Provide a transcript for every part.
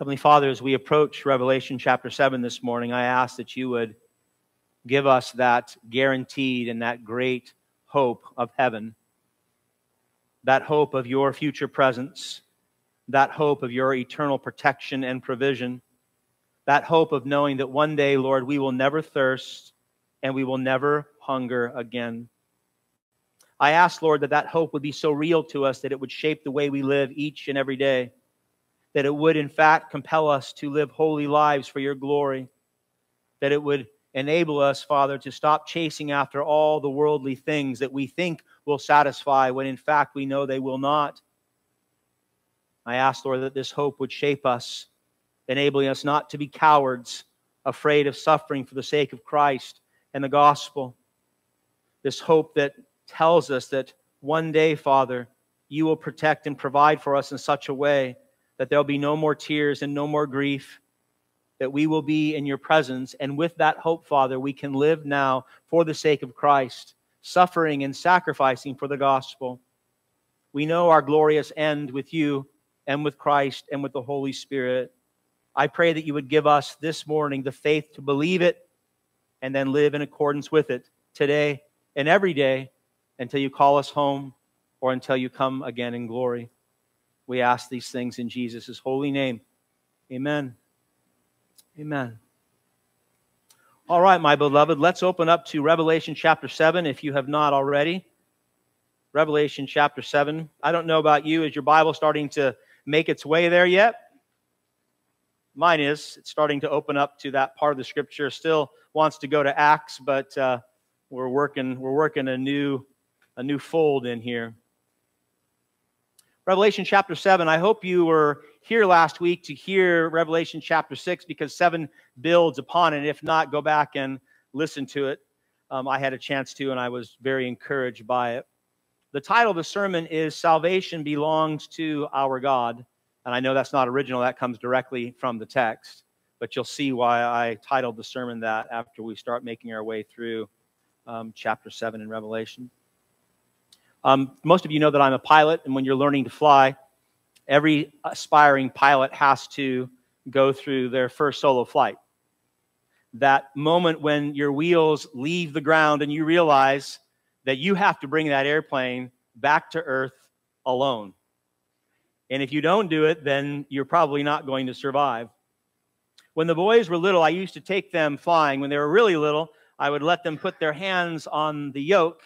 Heavenly Father, as we approach Revelation chapter 7 this morning, I ask that you would give us that guaranteed and that great hope of heaven, that hope of your future presence, that hope of your eternal protection and provision, that hope of knowing that one day, Lord, we will never thirst and we will never hunger again. I ask, Lord, that that hope would be so real to us that it would shape the way we live each and every day, that it would, in fact, compel us to live holy lives for your glory, that it would enable us, Father, to stop chasing after all the worldly things that we think will satisfy when in fact we know they will not. I ask, Lord, that this hope would shape us, enabling us not to be cowards, afraid of suffering for the sake of Christ and the gospel. This hope that tells us that one day, Father, you will protect and provide for us in such a way that there'll be no more tears and no more grief, that we will be in your presence. And with that hope, Father, we can live now for the sake of Christ, suffering and sacrificing for the gospel. We know our glorious end with you and with Christ and with the Holy Spirit. I pray that you would give us this morning the faith to believe it and then live in accordance with it today and every day until you call us home or until you come again in glory. We ask these things in Jesus' holy name. Amen. Amen. All right, my beloved, let's open up to Revelation chapter 7 if you have not already. Revelation chapter 7. I don't know about you, is your Bible starting to make its way there yet? Mine is. It's starting to open up to that part of the scripture. Still wants to go to Acts, but uh, we're working we're working a new a new fold in here. Revelation chapter 7. I hope you were here last week to hear Revelation chapter 6 because 7 builds upon it. If not, go back and listen to it. Um, I had a chance to, and I was very encouraged by it. The title of the sermon is Salvation Belongs to Our God. And I know that's not original, that comes directly from the text. But you'll see why I titled the sermon that after we start making our way through um, chapter 7 in Revelation. Um, most of you know that I'm a pilot, and when you're learning to fly, every aspiring pilot has to go through their first solo flight. That moment when your wheels leave the ground and you realize that you have to bring that airplane back to Earth alone. And if you don't do it, then you're probably not going to survive. When the boys were little, I used to take them flying. When they were really little, I would let them put their hands on the yoke,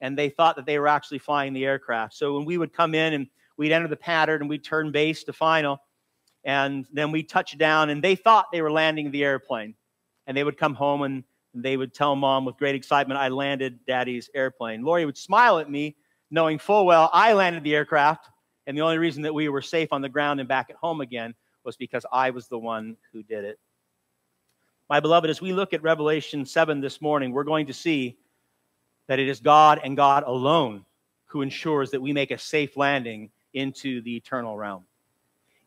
and they thought that they were actually flying the aircraft. So when we would come in and we'd enter the pattern and we'd turn base to final, and then we'd touch down, and they thought they were landing the airplane. And they would come home and they would tell mom with great excitement, I landed daddy's airplane. Lori would smile at me, knowing full well I landed the aircraft, and the only reason that we were safe on the ground and back at home again was because I was the one who did it. My beloved, as we look at Revelation 7 this morning, we're going to see that it is God and God alone who ensures that we make a safe landing into the eternal realm.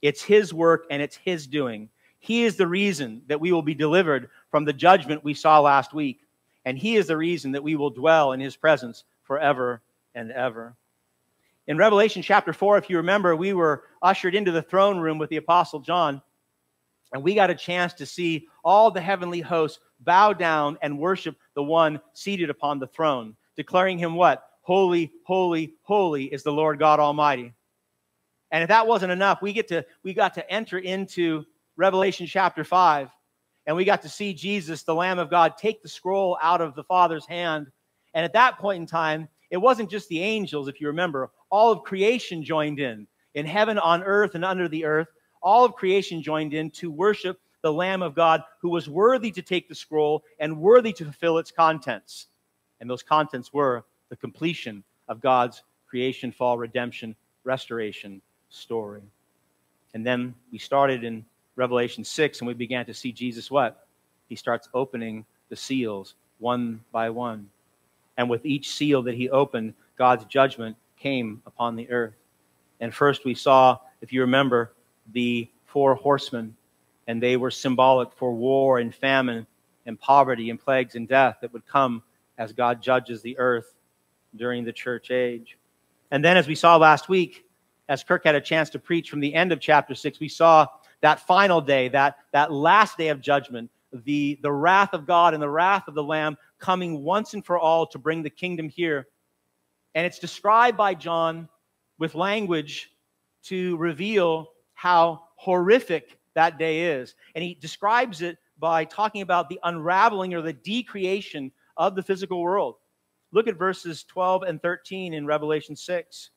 It's His work and it's His doing. He is the reason that we will be delivered from the judgment we saw last week. And He is the reason that we will dwell in His presence forever and ever. In Revelation chapter 4, if you remember, we were ushered into the throne room with the Apostle John, and we got a chance to see all the heavenly hosts bow down and worship the one seated upon the throne, declaring him what? Holy, holy, holy is the Lord God Almighty. And if that wasn't enough, we get to we got to enter into Revelation chapter 5, and we got to see Jesus, the Lamb of God, take the scroll out of the Father's hand. And at that point in time, it wasn't just the angels, if you remember, all of creation joined in. In heaven, on earth, and under the earth, all of creation joined in to worship the Lamb of God who was worthy to take the scroll and worthy to fulfill its contents. And those contents were the completion of God's creation, fall, redemption, restoration story. And then we started in Revelation 6, and we began to see Jesus what? He starts opening the seals one by one. And with each seal that he opened, God's judgment came upon the earth. And first we saw, if you remember, the four horsemen, and they were symbolic for war and famine and poverty and plagues and death that would come as God judges the earth during the church age. And then, as we saw last week, as Kirk had a chance to preach from the end of chapter 6, we saw that final day, that, that last day of judgment, the, the wrath of God and the wrath of the Lamb coming once and for all to bring the kingdom here. And it's described by John with language to reveal how horrific that day is. And he describes it by talking about the unraveling or the decreation of the physical world. Look at verses 12 and 13 in Revelation 6.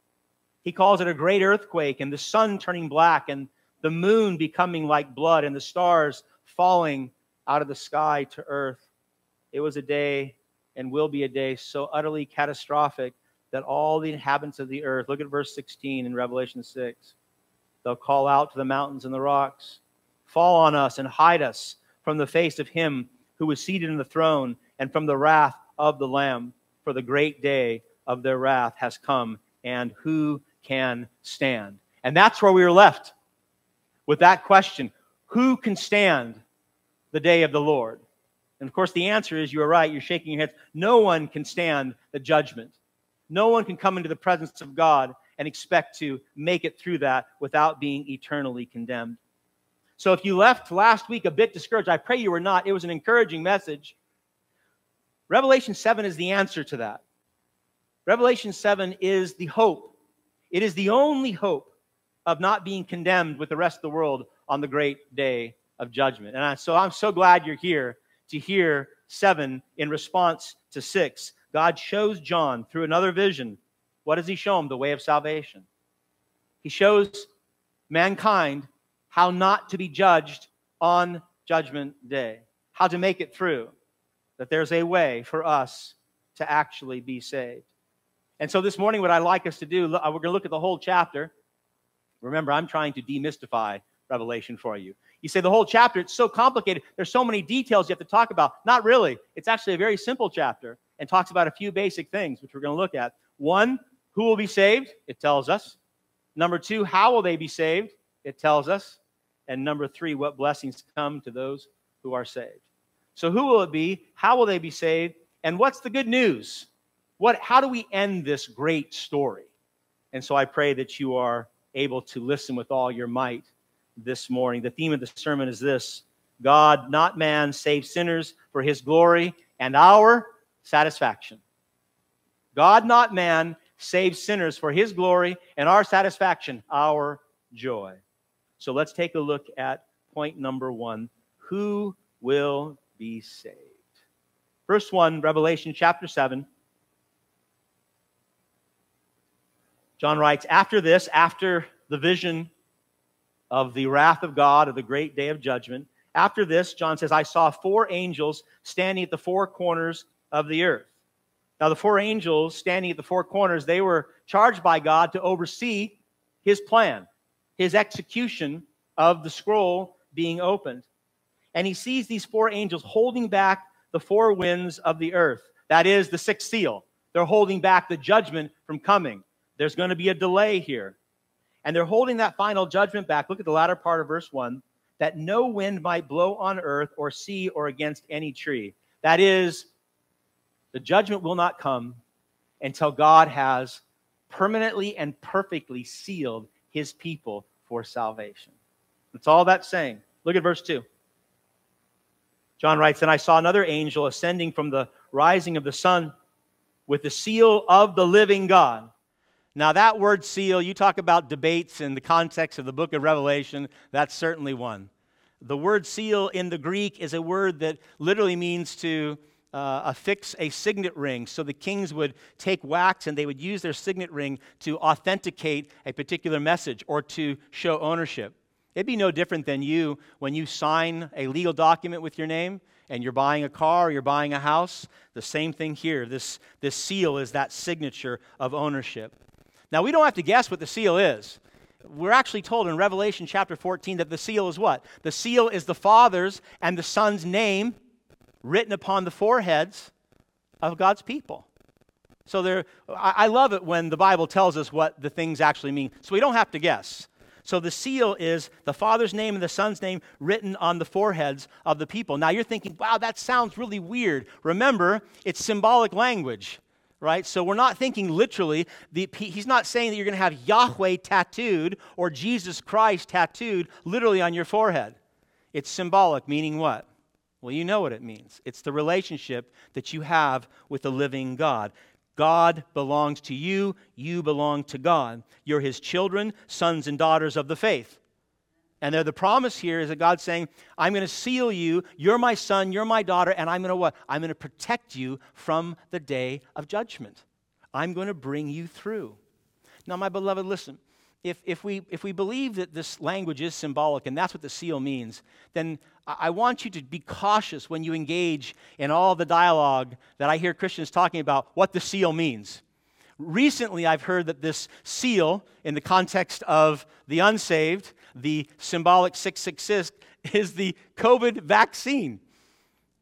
He calls it a great earthquake, and the sun turning black, and the moon becoming like blood, and the stars falling out of the sky to earth. It was a day and will be a day so utterly catastrophic that all the inhabitants of the earth, look at verse 16 in Revelation 6, they'll call out to the mountains and the rocks, fall on us and hide us from the face of him who is seated in the throne and from the wrath of the Lamb, for the great day of their wrath has come, and who can stand? And that's where we were left with that question Who can stand the day of the Lord? And of course, the answer is you are right. You're shaking your head. No one can stand the judgment. No one can come into the presence of God and expect to make it through that without being eternally condemned. So if you left last week a bit discouraged, I pray you were not. It was an encouraging message. Revelation 7 is the answer to that. Revelation 7 is the hope. It is the only hope of not being condemned with the rest of the world on the great day of judgment. And I, so I'm so glad you're here to hear 7 in response to 6. God shows John through another vision. What does he show him? The way of salvation. He shows mankind how not to be judged on Judgment Day, how to make it through, that there's a way for us to actually be saved. And so this morning, what I'd like us to do, uh, we're going to look at the whole chapter. Remember, I'm trying to demystify Revelation for you. You say the whole chapter, it's so complicated. There's so many details you have to talk about. Not really. It's actually a very simple chapter and talks about a few basic things, which we're going to look at. One, who will be saved? It tells us. Number two, how will they be saved? It tells us. And number three, what blessings come to those who are saved. So, who will it be? How will they be saved? And what's the good news? What, how do we end this great story? And so I pray that you are able to listen with all your might this morning. The theme of the sermon is this God, not man, saves sinners for his glory and our satisfaction. God, not man, saves sinners for his glory and our satisfaction, our joy. So let's take a look at point number one who will be saved? Verse 1, Revelation chapter 7. John writes, After this, after the vision of the wrath of God, of the great day of judgment, after this, John says, I saw four angels standing at the four corners of the earth. Now, the four angels standing at the four corners, they were charged by God to oversee his plan, his execution of the scroll being opened. And he sees these four angels holding back the four winds of the earth. That is the sixth seal. They're holding back the judgment from coming. There's going to be a delay here. And they're holding that final judgment back. Look at the latter part of verse 1 that no wind might blow on earth or sea or against any tree. That is, the judgment will not come until God has permanently and perfectly sealed his people for salvation. That's all that's saying. Look at verse 2. John writes, And I saw another angel ascending from the rising of the sun with the seal of the living God. Now, that word seal, you talk about debates in the context of the book of Revelation, that's certainly one. The word seal in the Greek is a word that literally means to uh, affix a signet ring. So the kings would take wax and they would use their signet ring to authenticate a particular message or to show ownership. It'd be no different than you when you sign a legal document with your name and you're buying a car or you're buying a house. The same thing here. This, this seal is that signature of ownership. Now, we don't have to guess what the seal is. We're actually told in Revelation chapter 14 that the seal is what? The seal is the Father's and the Son's name written upon the foreheads of God's people. So there, I love it when the Bible tells us what the things actually mean. So we don't have to guess. So the seal is the Father's name and the Son's name written on the foreheads of the people. Now you're thinking, wow, that sounds really weird. Remember, it's symbolic language. right? So we're not thinking literally. The, he's not saying that you're going to have Yahweh tattooed or Jesus Christ tattooed literally on your forehead. It's symbolic, meaning what? Well, you know what it means. It's the relationship that you have with the living God. God belongs to you, you belong to God. You're his children, sons and daughters of the faith. And there, the promise here is that God's saying, I'm going to seal you. You're my son, you're my daughter, and I'm going to what? I'm going to protect you from the day of judgment. I'm going to bring you through. Now, my beloved, listen. If, if, we, if we believe that this language is symbolic and that's what the seal means, then I want you to be cautious when you engage in all the dialogue that I hear Christians talking about what the seal means. Recently, I've heard that this seal, in the context of the unsaved, the symbolic 666 is the COVID vaccine.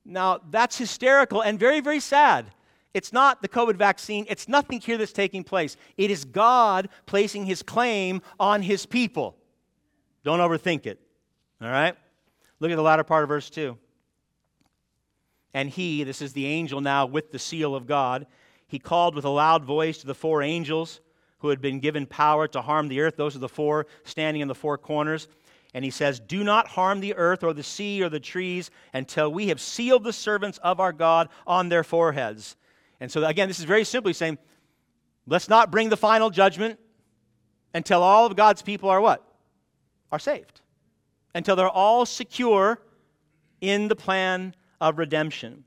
Now, that's hysterical and very, very sad. It's not the COVID vaccine, it's nothing here that's taking place. It is God placing his claim on his people. Don't overthink it. All right? Look at the latter part of verse 2. And he, this is the angel now with the seal of God, he called with a loud voice to the four angels who had been given power to harm the earth. Those are the four standing in the four corners. And he says, Do not harm the earth or the sea or the trees until we have sealed the servants of our God on their foreheads. And so, again, this is very simply saying, let's not bring the final judgment until all of God's people are what? Are saved. Until they're all secure in the plan of redemption.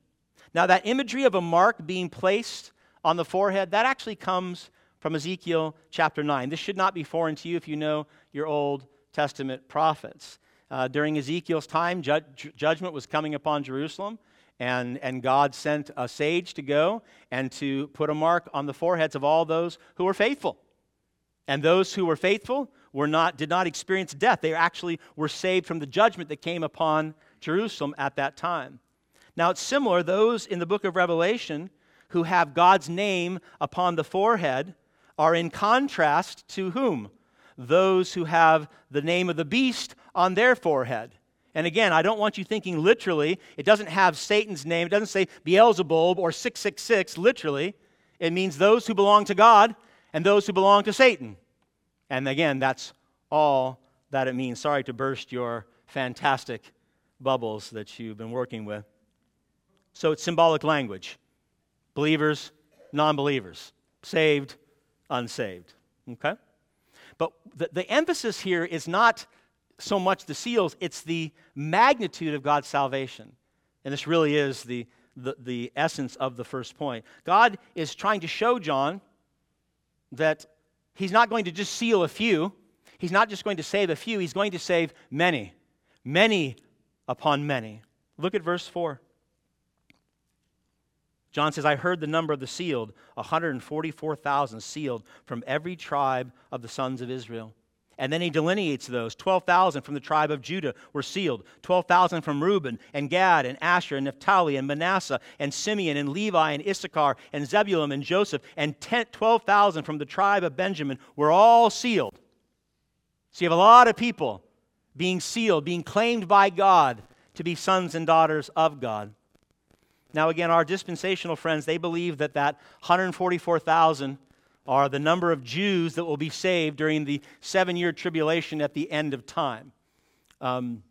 Now, that imagery of a mark being placed on the forehead, that actually comes from Ezekiel chapter 9. This should not be foreign to you if you know your Old Testament prophets. Uh, during Ezekiel's time, ju- judgment was coming upon Jerusalem, and, and God sent a sage to go and to put a mark on the foreheads of all those who were faithful. And those who were faithful were not, did not experience death. They actually were saved from the judgment that came upon Jerusalem at that time. Now, it's similar, those in the book of Revelation who have God's name upon the forehead are in contrast to whom? Those who have the name of the beast on their forehead. And again, I don't want you thinking literally. It doesn't have Satan's name. It doesn't say Beelzebub or 666 literally. It means those who belong to God and those who belong to Satan. And again, that's all that it means. Sorry to burst your fantastic bubbles that you've been working with. So it's symbolic language believers, non believers, saved, unsaved. Okay? But the, the emphasis here is not so much the seals, it's the magnitude of God's salvation. And this really is the, the, the essence of the first point. God is trying to show John that he's not going to just seal a few, he's not just going to save a few, he's going to save many, many upon many. Look at verse 4. John says, I heard the number of the sealed 144,000 sealed from every tribe of the sons of Israel. And then he delineates those 12,000 from the tribe of Judah were sealed, 12,000 from Reuben and Gad and Asher and Naphtali and Manasseh and Simeon and Levi and Issachar and Zebulun and Joseph, and 12,000 from the tribe of Benjamin were all sealed. So you have a lot of people being sealed, being claimed by God to be sons and daughters of God. Now, again, our dispensational friends, they believe that that 144,000 are the number of Jews that will be saved during the seven year tribulation at the end of time. Um,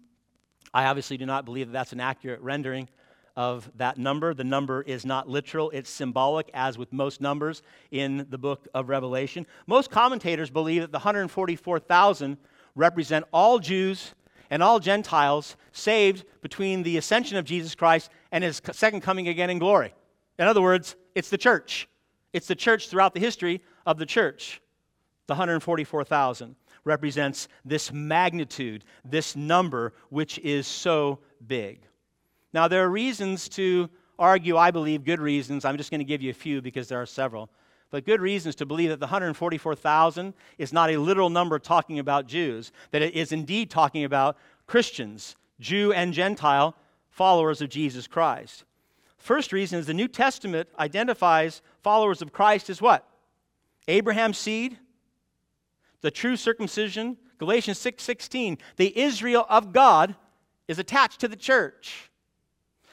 I obviously do not believe that that's an accurate rendering of that number. The number is not literal, it's symbolic, as with most numbers in the book of Revelation. Most commentators believe that the 144,000 represent all Jews and all Gentiles saved between the ascension of Jesus Christ and his second coming again in glory. In other words, it's the church. It's the church throughout the history of the church. The 144,000 represents this magnitude, this number, which is so big. Now, there are reasons to argue, I believe, good reasons. I'm just going to give you a few because there are several. But good reasons to believe that the 144,000 is not a literal number talking about Jews, that it is indeed talking about Christians, Jew and Gentile, followers of Jesus Christ. First reason is the New Testament identifies followers of Christ as what? Abraham's seed, the true circumcision, Galatians 6:16, the Israel of God is attached to the church.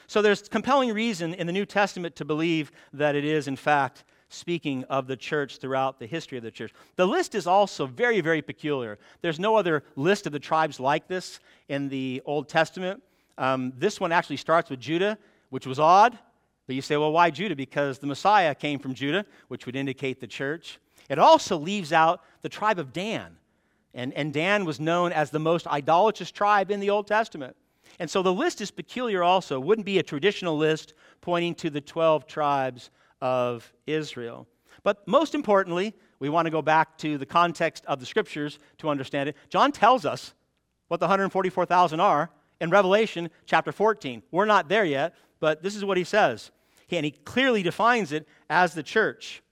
So there's compelling reason in the New Testament to believe that it is in fact speaking of the church throughout the history of the church. The list is also very, very peculiar. There's no other list of the tribes like this in the Old Testament. Um, this one actually starts with Judah, which was odd. But you say, well, why Judah? Because the Messiah came from Judah, which would indicate the church. It also leaves out the tribe of Dan. And, and Dan was known as the most idolatrous tribe in the Old Testament. And so the list is peculiar also. It wouldn't be a traditional list pointing to the 12 tribes of Israel. But most importantly, we want to go back to the context of the scriptures to understand it. John tells us what the 144,000 are in Revelation chapter 14. We're not there yet, but this is what he says. And he clearly defines it as the church.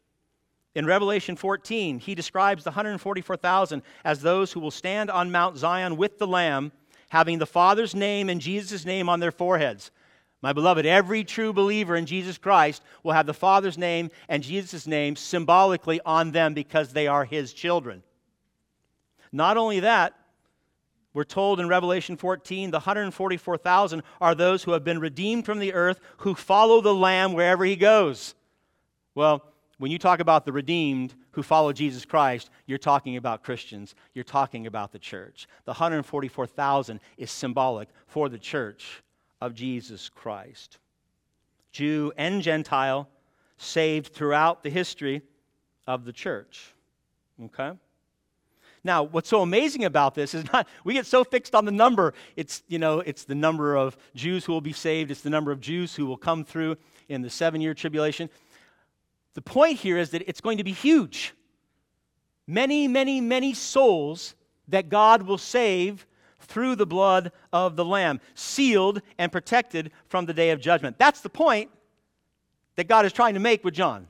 In Revelation 14, he describes the 144,000 as those who will stand on Mount Zion with the Lamb, having the Father's name and Jesus' name on their foreheads. My beloved, every true believer in Jesus Christ will have the Father's name and Jesus' name symbolically on them because they are his children. Not only that, we're told in Revelation 14 the 144,000 are those who have been redeemed from the earth who follow the Lamb wherever he goes. Well, when you talk about the redeemed who follow Jesus Christ, you're talking about Christians. You're talking about the church. The 144,000 is symbolic for the church of Jesus Christ. Jew and Gentile saved throughout the history of the church. Okay? Now, what's so amazing about this is not we get so fixed on the number. It's, you know, it's the number of Jews who will be saved, it's the number of Jews who will come through in the 7-year tribulation. The point here is that it's going to be huge. Many, many, many souls that God will save through the blood of the Lamb, sealed and protected from the day of judgment. That's the point that God is trying to make with John.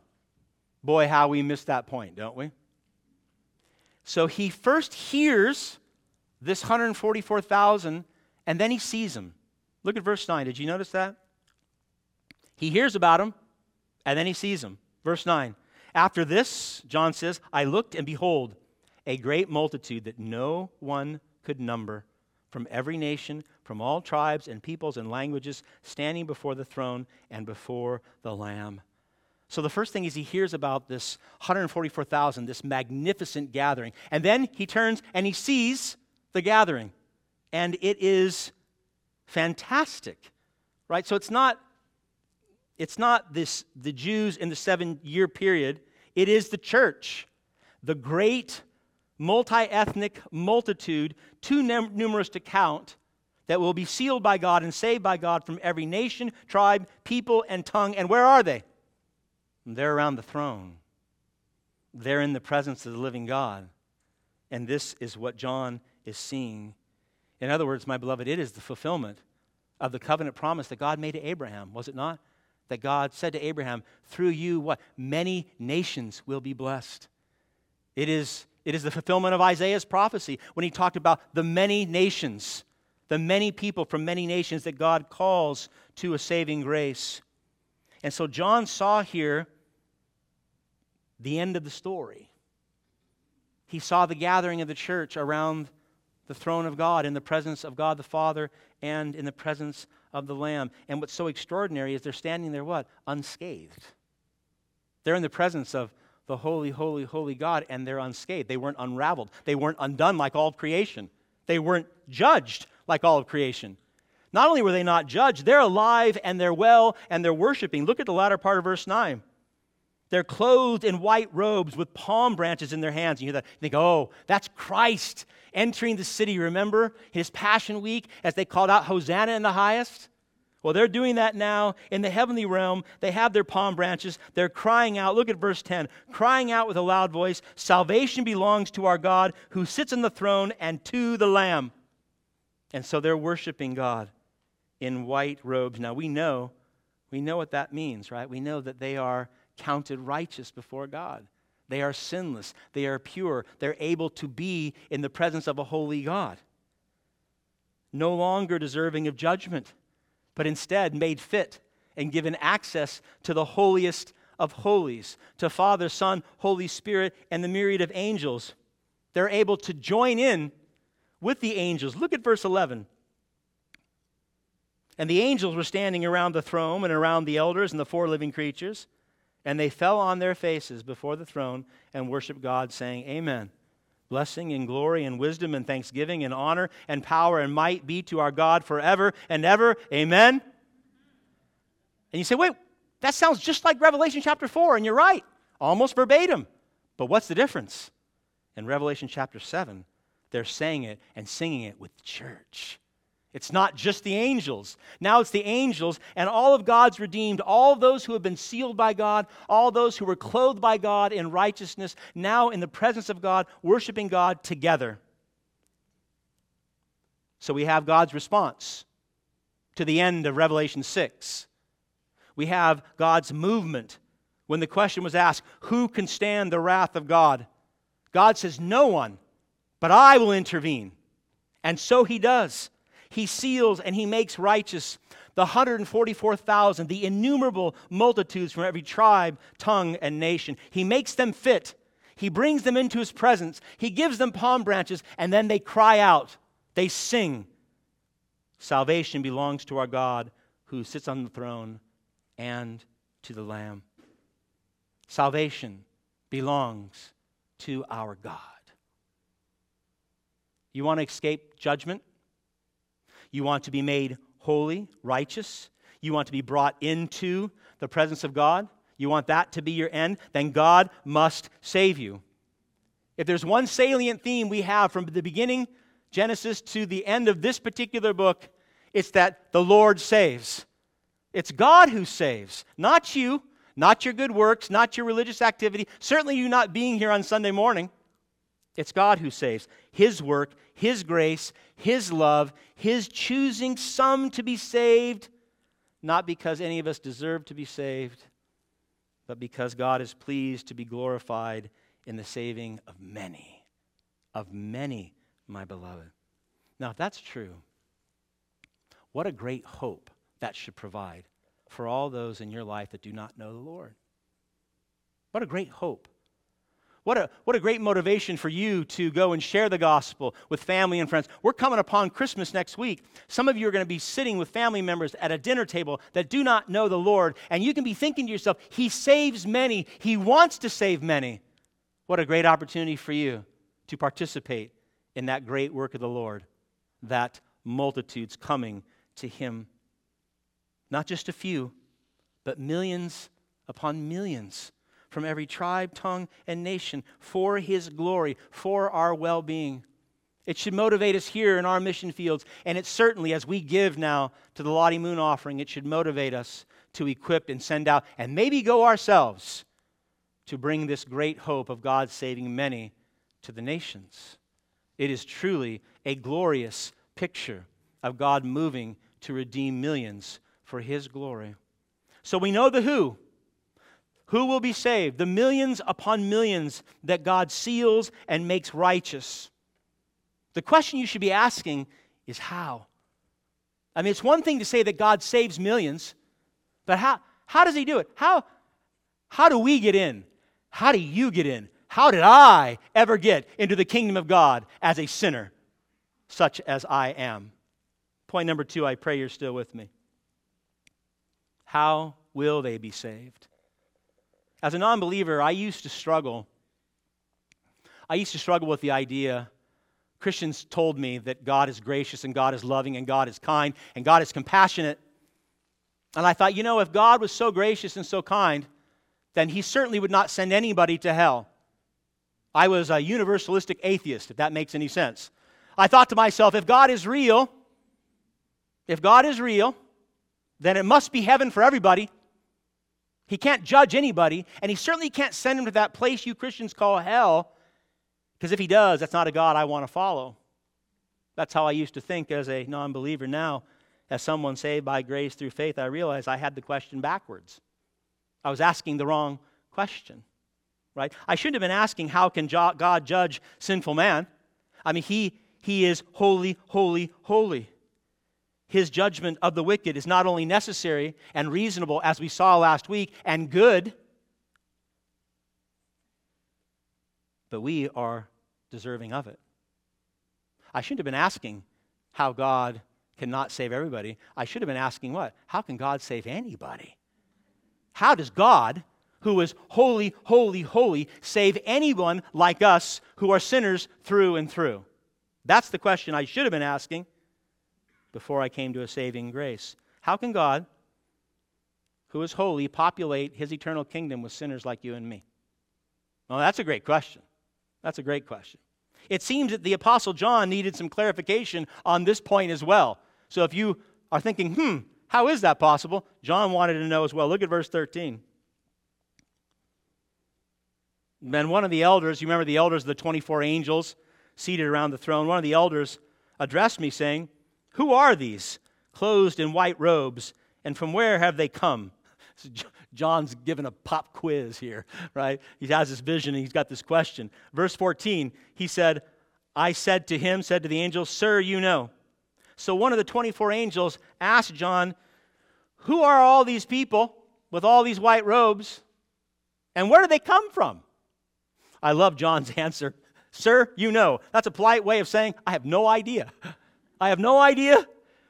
Boy, how we miss that point, don't we? So he first hears this 144,000 and then he sees them. Look at verse 9. Did you notice that? He hears about them and then he sees them. Verse 9. After this, John says, I looked and behold, a great multitude that no one could number from every nation, from all tribes and peoples and languages, standing before the throne and before the Lamb. So the first thing is he hears about this 144,000, this magnificent gathering. And then he turns and he sees the gathering. And it is fantastic. Right? So it's not it's not this, the Jews in the seven year period, it is the church, the great multi ethnic multitude, too num- numerous to count, that will be sealed by God and saved by God from every nation, tribe, people, and tongue. And where are they? They're around the throne, they're in the presence of the living God. And this is what John is seeing. In other words, my beloved, it is the fulfillment of the covenant promise that God made to Abraham, was it not? that God said to Abraham, through you, what? Many nations will be blessed. It is, it is the fulfillment of Isaiah's prophecy when he talked about the many nations, the many people from many nations that God calls to a saving grace. And so John saw here the end of the story. He saw the gathering of the church around the throne of God in the presence of God the Father and in the presence of the Lamb. And what's so extraordinary is they're standing there, what? Unscathed. They're in the presence of the holy, holy, holy God, and they're unscathed. They weren't unraveled. They weren't undone like all of creation. They weren't judged like all of creation. Not only were they not judged, they're alive and they're well and they're worshiping. Look at the latter part of verse 9. They're clothed in white robes with palm branches in their hands. You hear that? You think, oh, that's Christ entering the city, remember? His Passion Week, as they called out Hosanna in the highest. Well, they're doing that now in the heavenly realm. They have their palm branches. They're crying out. Look at verse 10 crying out with a loud voice Salvation belongs to our God who sits on the throne and to the Lamb. And so they're worshiping God in white robes. Now we know, we know what that means, right? We know that they are counted righteous before God. They are sinless, they are pure, they're able to be in the presence of a holy God. No longer deserving of judgment, but instead made fit and given access to the holiest of holies, to Father, Son, Holy Spirit, and the myriad of angels. They're able to join in with the angels. Look at verse 11. And the angels were standing around the throne and around the elders and the four living creatures. And they fell on their faces before the throne and worshiped God, saying, Amen. Blessing and glory and wisdom and thanksgiving and honor and power and might be to our God forever and ever. Amen. And you say, wait, that sounds just like Revelation chapter 4, and you're right, almost verbatim. But what's the difference? In Revelation chapter 7, they're saying it and singing it with the church. It's not just the angels. Now it's the angels and all of God's redeemed, all those who have been sealed by God, all those who were clothed by God in righteousness, now in the presence of God, worshiping God together. So we have God's response to the end of Revelation 6. We have God's movement when the question was asked, Who can stand the wrath of God? God says, No one, but I will intervene. And so he does. He seals and he makes righteous the 144,000, the innumerable multitudes from every tribe, tongue, and nation. He makes them fit. He brings them into his presence. He gives them palm branches, and then they cry out. They sing. Salvation belongs to our God who sits on the throne and to the Lamb. Salvation belongs to our God. You want to escape judgment? You want to be made holy, righteous. You want to be brought into the presence of God. You want that to be your end. Then God must save you. If there's one salient theme we have from the beginning, Genesis, to the end of this particular book, it's that the Lord saves. It's God who saves, not you, not your good works, not your religious activity, certainly you not being here on Sunday morning. It's God who saves. His work, His grace, His love, His choosing some to be saved, not because any of us deserve to be saved, but because God is pleased to be glorified in the saving of many. Of many, my beloved. Now, if that's true, what a great hope that should provide for all those in your life that do not know the Lord. What a great hope what a, what a great motivation for you to go and share the gospel with family and friends. We're coming upon Christmas next week. Some of you are going to be sitting with family members at a dinner table that do not know the Lord, and you can be thinking to yourself, He saves many, He wants to save many. What a great opportunity for you to participate in that great work of the Lord, that multitudes coming to Him. Not just a few, but millions upon millions from every tribe, tongue, and nation for His glory, for our well being. It should motivate us here in our mission fields, and it certainly, as we give now to the Lottie Moon offering, it should motivate us to equip and send out, and maybe go ourselves to bring this great hope of God saving many to the nations. It is truly a glorious picture of God moving to redeem millions for His glory. So we know the who. Who will be saved? The millions upon millions that God seals and makes righteous. The question you should be asking is how? I mean, it's one thing to say that God saves millions, but how, how does He do it? How, how do we get in? How do you get in? How did I ever get into the kingdom of God as a sinner, such as I am? Point number two, I pray you're still with me. How will they be saved? As a non believer, I used to struggle. I used to struggle with the idea. Christians told me that God is gracious and God is loving and God is kind and God is compassionate. And I thought, you know, if God was so gracious and so kind, then he certainly would not send anybody to hell. I was a universalistic atheist, if that makes any sense. I thought to myself, if God is real, if God is real, then it must be heaven for everybody. He can't judge anybody, and he certainly can't send him to that place you Christians call hell, because if he does, that's not a God I want to follow. That's how I used to think as a non believer. Now, as someone saved by grace through faith, I realized I had the question backwards. I was asking the wrong question, right? I shouldn't have been asking, how can God judge sinful man? I mean, he, he is holy, holy, holy his judgment of the wicked is not only necessary and reasonable, as we saw last week, and good, but we are deserving of it. I shouldn't have been asking how God cannot save everybody. I should have been asking what? How can God save anybody? How does God, who is holy, holy, holy, save anyone like us who are sinners through and through? That's the question I should have been asking before I came to a saving grace. How can God, who is holy, populate his eternal kingdom with sinners like you and me? Well, that's a great question. That's a great question. It seems that the Apostle John needed some clarification on this point as well. So if you are thinking, hmm, how is that possible? John wanted to know as well. Look at verse 13. Then one of the elders, you remember the elders, of the 24 angels seated around the throne, one of the elders addressed me, saying, Who are these, clothed in white robes, and from where have they come? John's given a pop quiz here, right? He has this vision and he's got this question. Verse 14, he said, I said to him, said to the angel, Sir, you know. So one of the 24 angels asked John, Who are all these people with all these white robes? And where do they come from? I love John's answer. Sir, you know. That's a polite way of saying, I have no idea. I have no idea,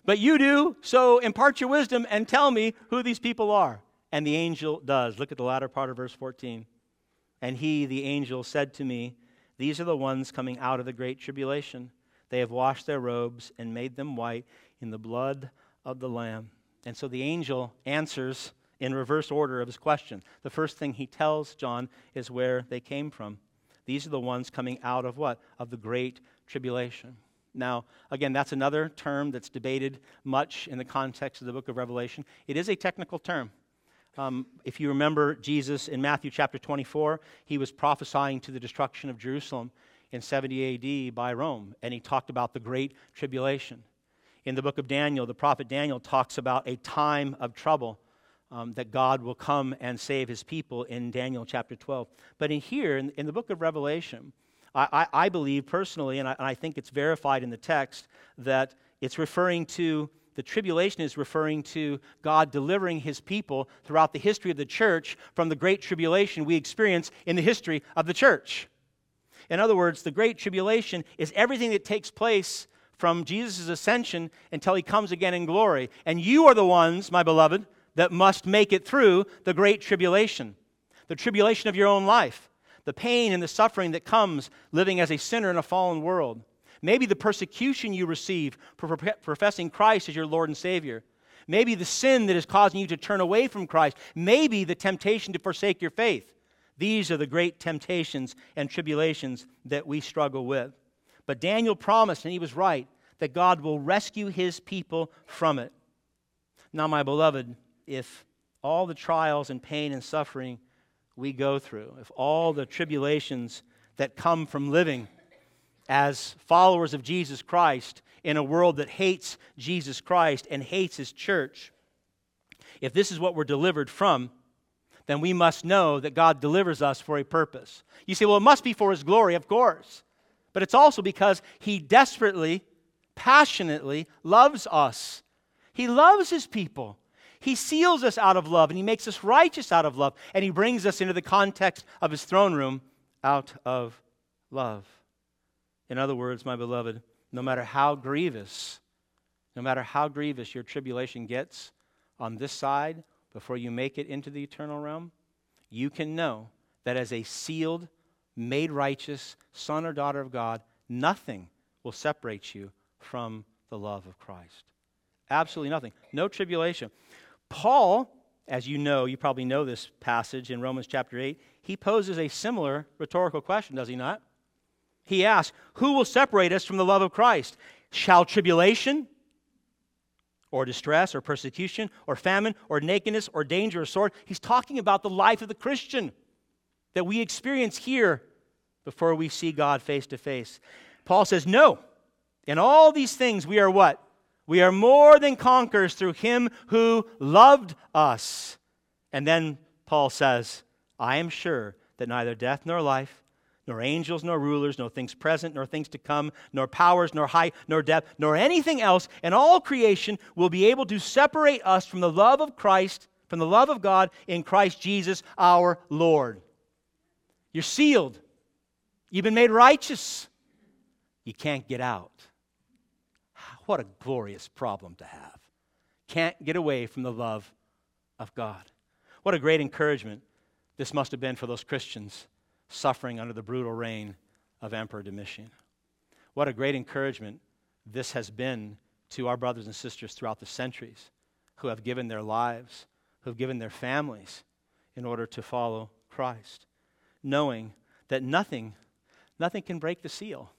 but you do. So impart your wisdom and tell me who these people are. And the angel does. Look at the latter part of verse 14. And he, the angel, said to me, These are the ones coming out of the great tribulation. They have washed their robes and made them white in the blood of the Lamb. And so the angel answers in reverse order of his question. The first thing he tells John is where they came from. These are the ones coming out of what? Of the great tribulation. Now, again, that's another term that's debated much in the context of the book of Revelation. It is a technical term. Um, if you remember Jesus in Matthew chapter 24, he was prophesying to the destruction of Jerusalem in 70 AD by Rome, and he talked about the great tribulation. In the book of Daniel, the prophet Daniel talks about a time of trouble um, that God will come and save his people in Daniel chapter 12. But in here, in, in the book of Revelation, I, I, I believe personally, and I, and I think it's verified in the text, that it's referring to the tribulation is referring to God delivering his people throughout the history of the church from the great tribulation we experience in the history of the church. In other words, the great tribulation is everything that takes place from Jesus' ascension until he comes again in glory. And you are the ones, my beloved, that must make it through the great tribulation, the tribulation of your own life, the pain and the suffering that comes living as a sinner in a fallen world. Maybe the persecution you receive for professing Christ as your Lord and Savior. Maybe the sin that is causing you to turn away from Christ. Maybe the temptation to forsake your faith. These are the great temptations and tribulations that we struggle with. But Daniel promised, and he was right, that God will rescue his people from it. Now, my beloved, if all the trials and pain and suffering we go through, if all the tribulations that come from living as followers of Jesus Christ in a world that hates Jesus Christ and hates his church, if this is what we're delivered from, then we must know that God delivers us for a purpose. You say, well, it must be for his glory, of course. But it's also because he desperately, passionately loves us. He loves his people. He seals us out of love and He makes us righteous out of love and He brings us into the context of His throne room out of love. In other words, my beloved, no matter how grievous, no matter how grievous your tribulation gets on this side before you make it into the eternal realm, you can know that as a sealed, made righteous son or daughter of God, nothing will separate you from the love of Christ. Absolutely nothing. No tribulation. Paul, as you know, you probably know this passage in Romans chapter 8, he poses a similar rhetorical question, does he not? He asks, Who will separate us from the love of Christ? Shall tribulation, or distress, or persecution, or famine, or nakedness, or danger, or sword? He's talking about the life of the Christian that we experience here before we see God face to face. Paul says, No. In all these things, we are what? We are more than conquerors through him who loved us. And then Paul says, I am sure that neither death nor life, nor angels nor rulers, nor things present nor things to come, nor powers nor height nor depth, nor anything else in all creation will be able to separate us from the love of Christ, from the love of God in Christ Jesus our Lord. You're sealed. You've been made righteous. You can't get out. What a glorious problem to have. Can't get away from the love of God. What a great encouragement this must have been for those Christians suffering under the brutal reign of Emperor Domitian. What a great encouragement this has been to our brothers and sisters throughout the centuries who have given their lives, who have given their families in order to follow Christ, knowing that nothing, nothing can break the seal.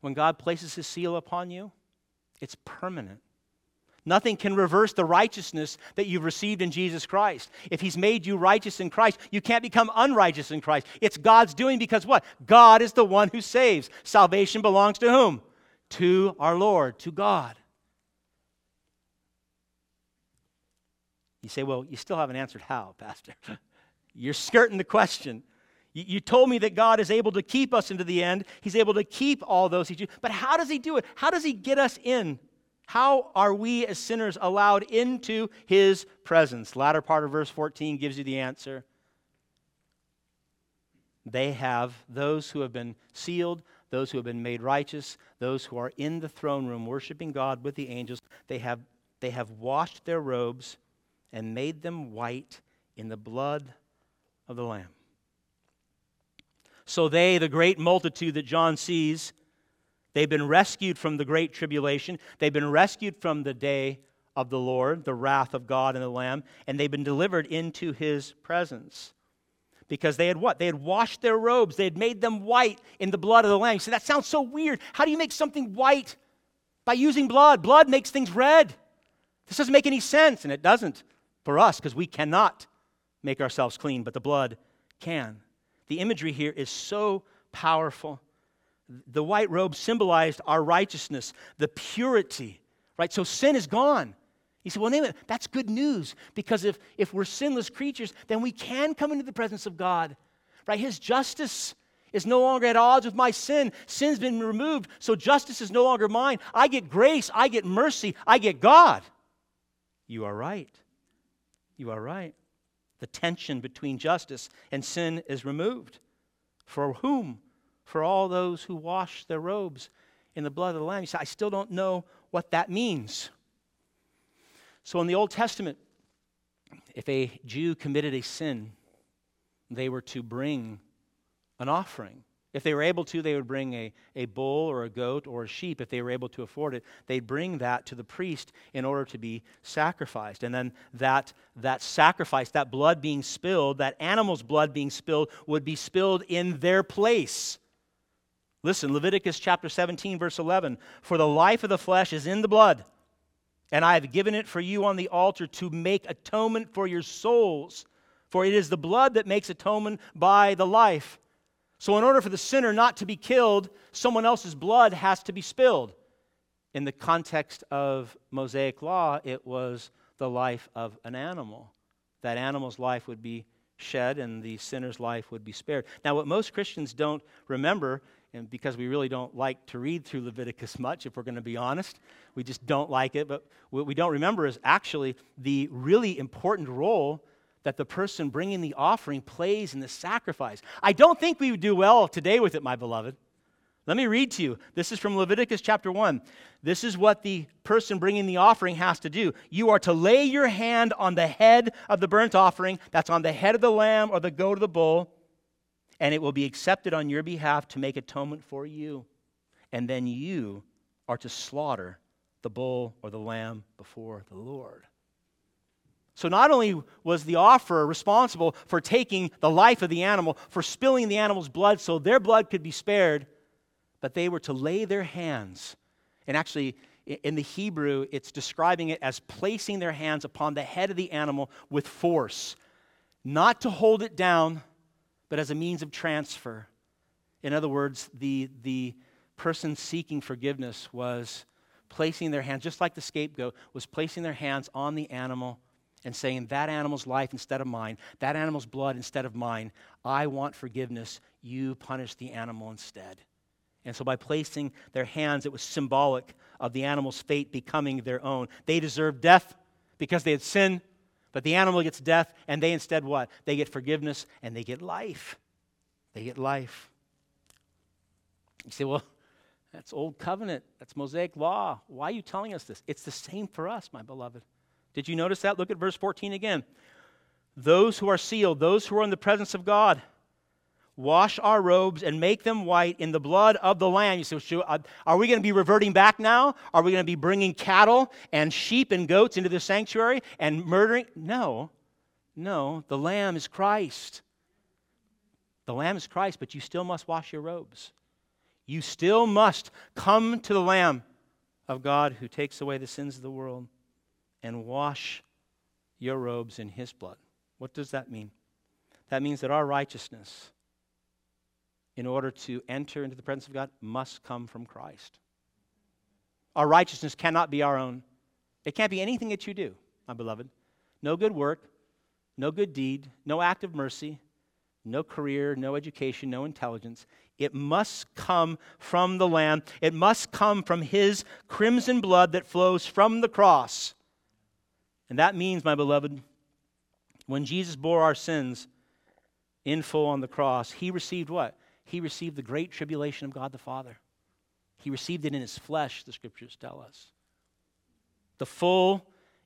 When God places his seal upon you, it's permanent. Nothing can reverse the righteousness that you've received in Jesus Christ. If He's made you righteous in Christ, you can't become unrighteous in Christ. It's God's doing because what? God is the one who saves. Salvation belongs to whom? To our Lord, to God. You say, well, you still haven't answered how, Pastor. You're skirting the question. You, told me that God is able to keep us into the end. He's able to keep all those But how does He do it? How does He get us in? How are we as sinners allowed into His presence? Latter part of verse 14 gives you the answer. They have those who have been sealed, those who have been made righteous, those who are in the throne room worshiping God with the angels. They have, they have washed their robes and made them white in the blood of the Lamb. So they, the great multitude that John sees, they've been rescued from the great tribulation. They've been rescued from the day of the Lord, the wrath of God and the Lamb, and they've been delivered into his presence. Because they had what? They had washed their robes. They had made them white in the blood of the Lamb. So that sounds so weird. How do you make something white? By using blood. Blood makes things red. This doesn't make any sense, and it doesn't for us because we cannot make ourselves clean, but the blood can. The imagery here is so powerful. The white robe symbolized our righteousness, the purity, right? So sin is gone. He said, Well, name it. That's good news because if, if we're sinless creatures, then we can come into the presence of God, right? His justice is no longer at odds with my sin. Sin's been removed, so justice is no longer mine. I get grace, I get mercy, I get God. You are right. You are right the tension between justice and sin is removed. For whom? For all those who wash their robes in the blood of the Lamb. You say, I still don't know what that means. So in the Old Testament, if a Jew committed a sin, they were to bring an offering. If they were able to, they would bring a, a bull or a goat or a sheep. If they were able to afford it, they'd bring that to the priest in order to be sacrificed. And then that, that sacrifice, that blood being spilled, that animal's blood being spilled, would be spilled in their place. Listen, Leviticus chapter 17, verse 11 For the life of the flesh is in the blood, and I have given it for you on the altar to make atonement for your souls. For it is the blood that makes atonement by the life. So, in order for the sinner not to be killed, someone else's blood has to be spilled. In the context of Mosaic law, it was the life of an animal. That animal's life would be shed and the sinner's life would be spared. Now, what most Christians don't remember, and because we really don't like to read through Leviticus much, if we're going to be honest, we just don't like it, but what we don't remember is actually the really important role that the person bringing the offering plays in the sacrifice. I don't think we would do well today with it, my beloved. Let me read to you. This is from Leviticus chapter 1. This is what the person bringing the offering has to do. You are to lay your hand on the head of the burnt offering, that's on the head of the lamb or the goat or the bull, and it will be accepted on your behalf to make atonement for you. And then you are to slaughter the bull or the lamb before the Lord. So, not only was the offerer responsible for taking the life of the animal, for spilling the animal's blood so their blood could be spared, but they were to lay their hands. And actually, in the Hebrew, it's describing it as placing their hands upon the head of the animal with force, not to hold it down, but as a means of transfer. In other words, the, the person seeking forgiveness was placing their hands, just like the scapegoat, was placing their hands on the animal and saying, That animal's life instead of mine, that animal's blood instead of mine, I want forgiveness. You punish the animal instead. And so, by placing their hands, it was symbolic of the animal's fate becoming their own. They deserved death because they had sinned, but the animal gets death, and they instead what? They get forgiveness and they get life. They get life. You say, well, that's old covenant. That's Mosaic law. Why are you telling us this? It's the same for us, my beloved. Did you notice that? Look at verse 14 again. those who are sealed, those who are in the presence of God, wash our robes and make them white in the blood of the Lamb. You say, uh, are we going to be reverting back now? Are we going to be bringing cattle and sheep and goats into the sanctuary and murdering? No, no. The Lamb is Christ. The Lamb is Christ, but you still must wash your robes. You still must come to the Lamb of God who takes away the sins of the world and wash your robes in his blood. What does that mean? That means that our righteousness, in order to enter into the presence of God, must come from Christ. Our righteousness cannot be our own. It can't be anything that you do, my beloved. No good work, no good deed, no act of mercy, no career, no education, no intelligence. It must come from the Lamb. It must come from His crimson blood that flows from the cross. And that means, my beloved, when Jesus bore our sins in full on the cross, He received what? He received the great tribulation of God the Father. He received it in His flesh, the scriptures tell us. The full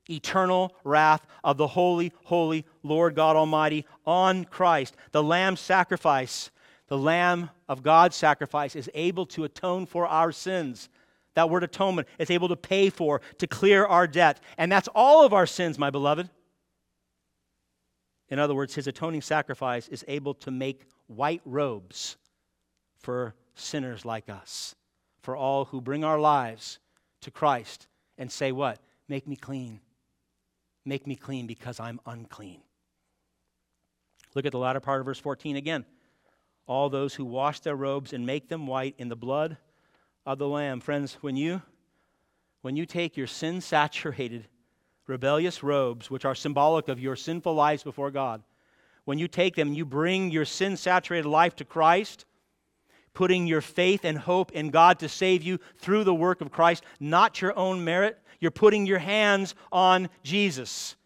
eternal wrath of the holy, holy Lord God Almighty on Christ. The Lamb sacrifice, the Lamb of God's sacrifice, is able to atone for our sins. That word atonement is able to pay for, to clear our debt. And that's all of our sins, my beloved. In other words, his atoning sacrifice is able to make white robes for sinners like us, for all who bring our lives to Christ and say, What? Make me clean. Make me clean because I'm unclean. Look at the latter part of verse 14 again. All those who wash their robes and make them white in the blood of the Lamb. Friends, when you, when you take your sin saturated, rebellious robes, which are symbolic of your sinful lives before God, when you take them, you bring your sin saturated life to Christ, putting your faith and hope in God to save you through the work of Christ, not your own merit, you're putting your hands on Jesus.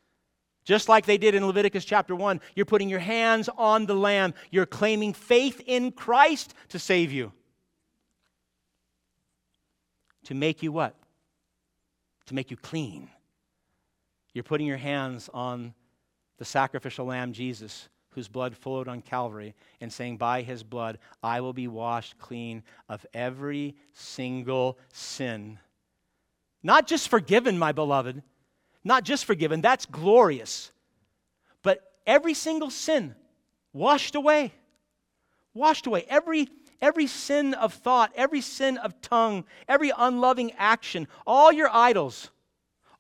Just like they did in Leviticus chapter 1, you're putting your hands on the Lamb. You're claiming faith in Christ to save you. To make you what? To make you clean. You're putting your hands on the sacrificial Lamb, Jesus, whose blood flowed on Calvary, and saying, By his blood, I will be washed clean of every single sin not just forgiven, my beloved, not just forgiven, that's glorious, but every single sin washed away. Washed away. Every, every sin of thought, every sin of tongue, every unloving action, all your idols,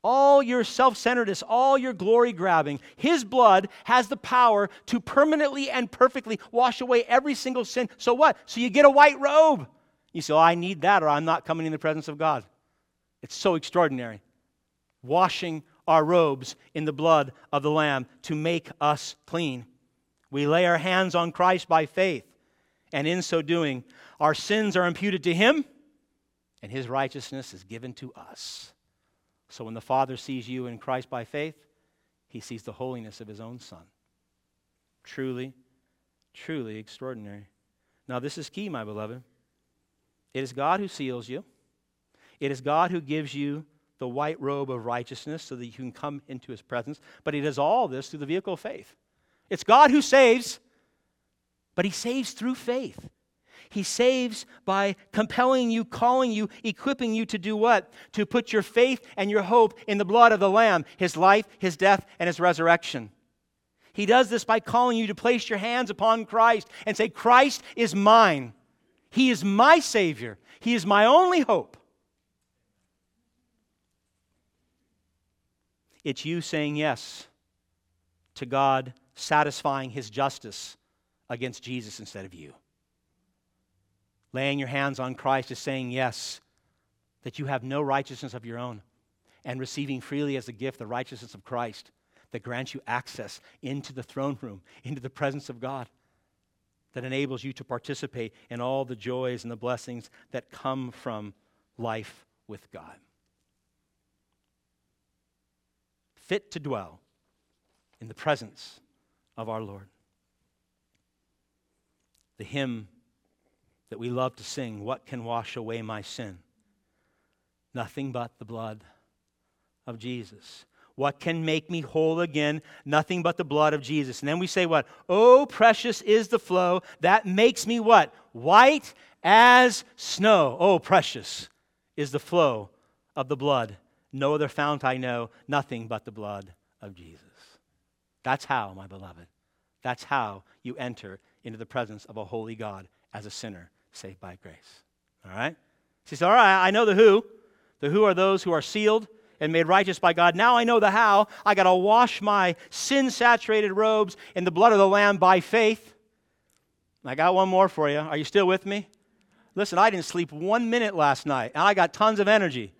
all your self centeredness, all your glory grabbing. His blood has the power to permanently and perfectly wash away every single sin. So what? So you get a white robe. You say, Oh, I need that, or I'm not coming in the presence of God. It's so extraordinary. Washing our robes in the blood of the Lamb to make us clean. We lay our hands on Christ by faith, and in so doing, our sins are imputed to Him, and His righteousness is given to us. So when the Father sees you in Christ by faith, He sees the holiness of His own Son. Truly, truly extraordinary. Now, this is key, my beloved. It is God who seals you. It is God who gives you the white robe of righteousness so that you can come into his presence. But he does all this through the vehicle of faith. It's God who saves, but he saves through faith. He saves by compelling you, calling you, equipping you to do what? To put your faith and your hope in the blood of the Lamb, his life, his death, and his resurrection. He does this by calling you to place your hands upon Christ and say, Christ is mine. He is my Savior. He is my only hope. It's you saying yes to God satisfying his justice against Jesus instead of you. Laying your hands on Christ is saying yes, that you have no righteousness of your own, and receiving freely as a gift the righteousness of Christ that grants you access into the throne room, into the presence of God, that enables you to participate in all the joys and the blessings that come from life with God. fit to dwell in the presence of our Lord. The hymn that we love to sing, What Can Wash Away My Sin? Nothing but the blood of Jesus. What can make me whole again? Nothing but the blood of Jesus. And then we say what? Oh, precious is the flow that makes me what? White as snow. Oh, precious is the flow of the blood. No other fount I know, nothing but the blood of Jesus. That's how, my beloved. That's how you enter into the presence of a holy God as a sinner saved by grace. All right? She says, All right, I know the who. The who are those who are sealed and made righteous by God. Now I know the how. I got to wash my sin saturated robes in the blood of the Lamb by faith. I got one more for you. Are you still with me? Listen, I didn't sleep one minute last night, and I got tons of energy.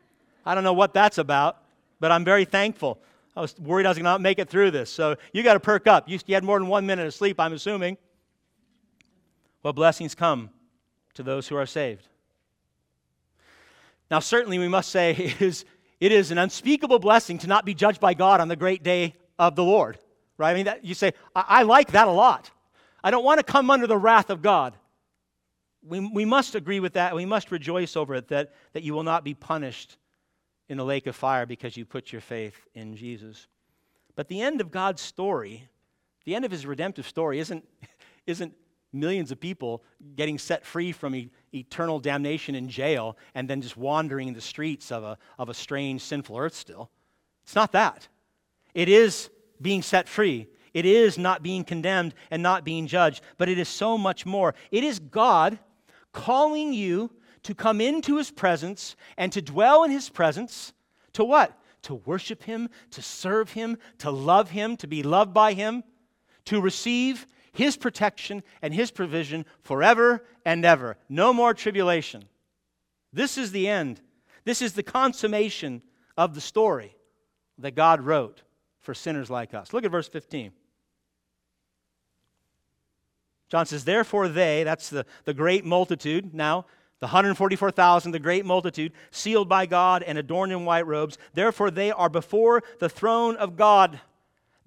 I don't know what that's about, but I'm very thankful. I was worried I was going to make it through this. So you got to perk up. You had more than one minute of sleep, I'm assuming. Well, blessings come to those who are saved. Now, certainly, we must say it is, it is an unspeakable blessing to not be judged by God on the great day of the Lord. Right? I mean, that, you say, I, I like that a lot. I don't want to come under the wrath of God. We, we must agree with that. We must rejoice over it that, that you will not be punished in the lake of fire because you put your faith in Jesus. But the end of God's story, the end of his redemptive story, isn't, isn't millions of people getting set free from e- eternal damnation in jail and then just wandering in the streets of a, of a strange, sinful earth still. It's not that. It is being set free. It is not being condemned and not being judged, but it is so much more. It is God calling you to come into his presence and to dwell in his presence to what? To worship him, to serve him, to love him, to be loved by him, to receive his protection and his provision forever and ever. No more tribulation. This is the end. This is the consummation of the story that God wrote for sinners like us. Look at verse 15. John says, Therefore, they, that's the, the great multitude now, the 144,000, the great multitude, sealed by God and adorned in white robes, therefore they are before the throne of God.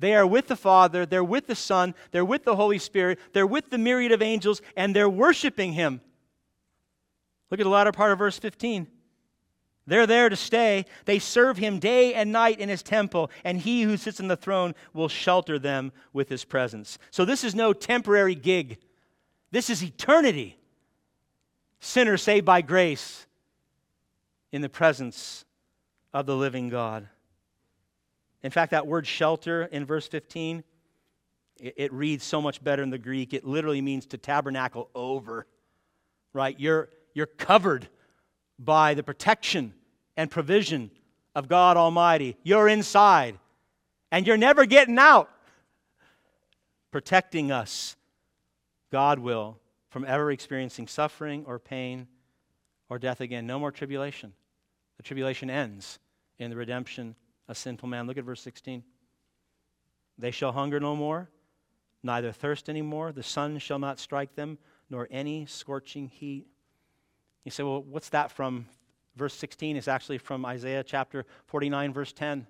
They are with the Father, they're with the Son, they're with the Holy Spirit, they're with the myriad of angels, and they're worshiping Him. Look at the latter part of verse 15. They're there to stay. They serve him day and night in his temple, and he who sits on the throne will shelter them with his presence. So, this is no temporary gig. This is eternity. Sinners saved by grace in the presence of the living God. In fact, that word shelter in verse 15, it, it, reads so much better in the Greek. It literally means to tabernacle over, right? You're, you're covered by the protection and provision of God Almighty. You're inside, and you're never getting out. Protecting us, God will, from ever experiencing suffering or pain or death again. No more tribulation. The tribulation ends in the redemption a sinful man. Look at verse 16. They shall hunger no more, neither thirst any more. The sun shall not strike them, nor any scorching heat. You say, well, what's that from? Verse 16 is actually from Isaiah chapter 49, verse 10.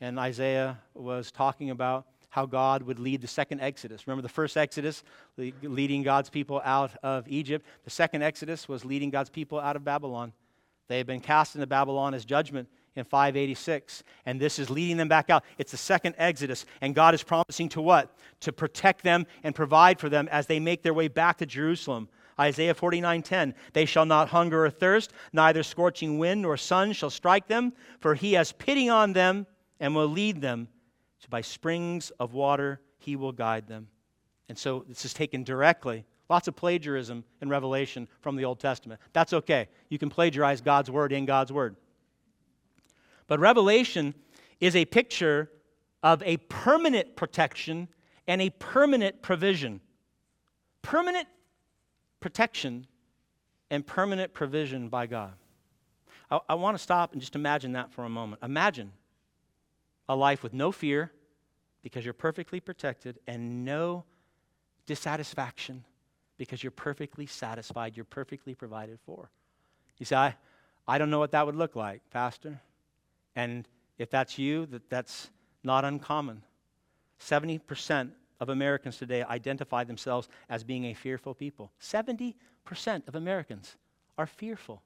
And Isaiah was talking about how God would lead the second Exodus. Remember the first Exodus, leading God's people out of Egypt. The second Exodus was leading God's people out of Babylon. They had been cast into Babylon as judgment in 586. And this is leading them back out. It's the second Exodus. And God is promising to what? To protect them and provide for them as they make their way back to Jerusalem. Isaiah 49:10 They shall not hunger or thirst, neither scorching wind nor sun shall strike them, for he has pity on them and will lead them by springs of water he will guide them. And so this is taken directly. Lots of plagiarism in Revelation from the Old Testament. That's okay. You can plagiarize God's word in God's word. But Revelation is a picture of a permanent protection and a permanent provision. Permanent protection and permanent provision by God. I, I want to stop and just imagine that for a moment. Imagine a life with no fear because you're perfectly protected and no dissatisfaction because you're perfectly satisfied, you're perfectly provided for. You say, I, I don't know what that would look like, Pastor. And if that's you, that, that's not uncommon. 70% of Americans today identify themselves as being a fearful people. 70% of Americans are fearful.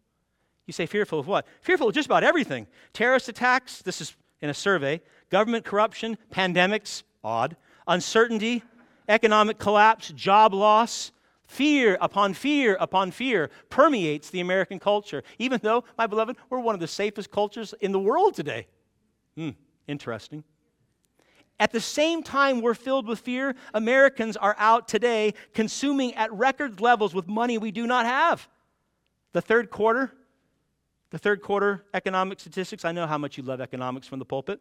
You say fearful of what? Fearful of just about everything. Terrorist attacks, this is in a survey, government corruption, pandemics, odd, uncertainty, economic collapse, job loss, fear upon fear upon fear permeates the American culture, even though, my beloved, we're one of the safest cultures in the world today. Hmm, interesting. At the same time we're filled with fear, Americans are out today consuming at record levels with money we do not have. The third quarter, the third quarter economic statistics, I know how much you love economics from the pulpit.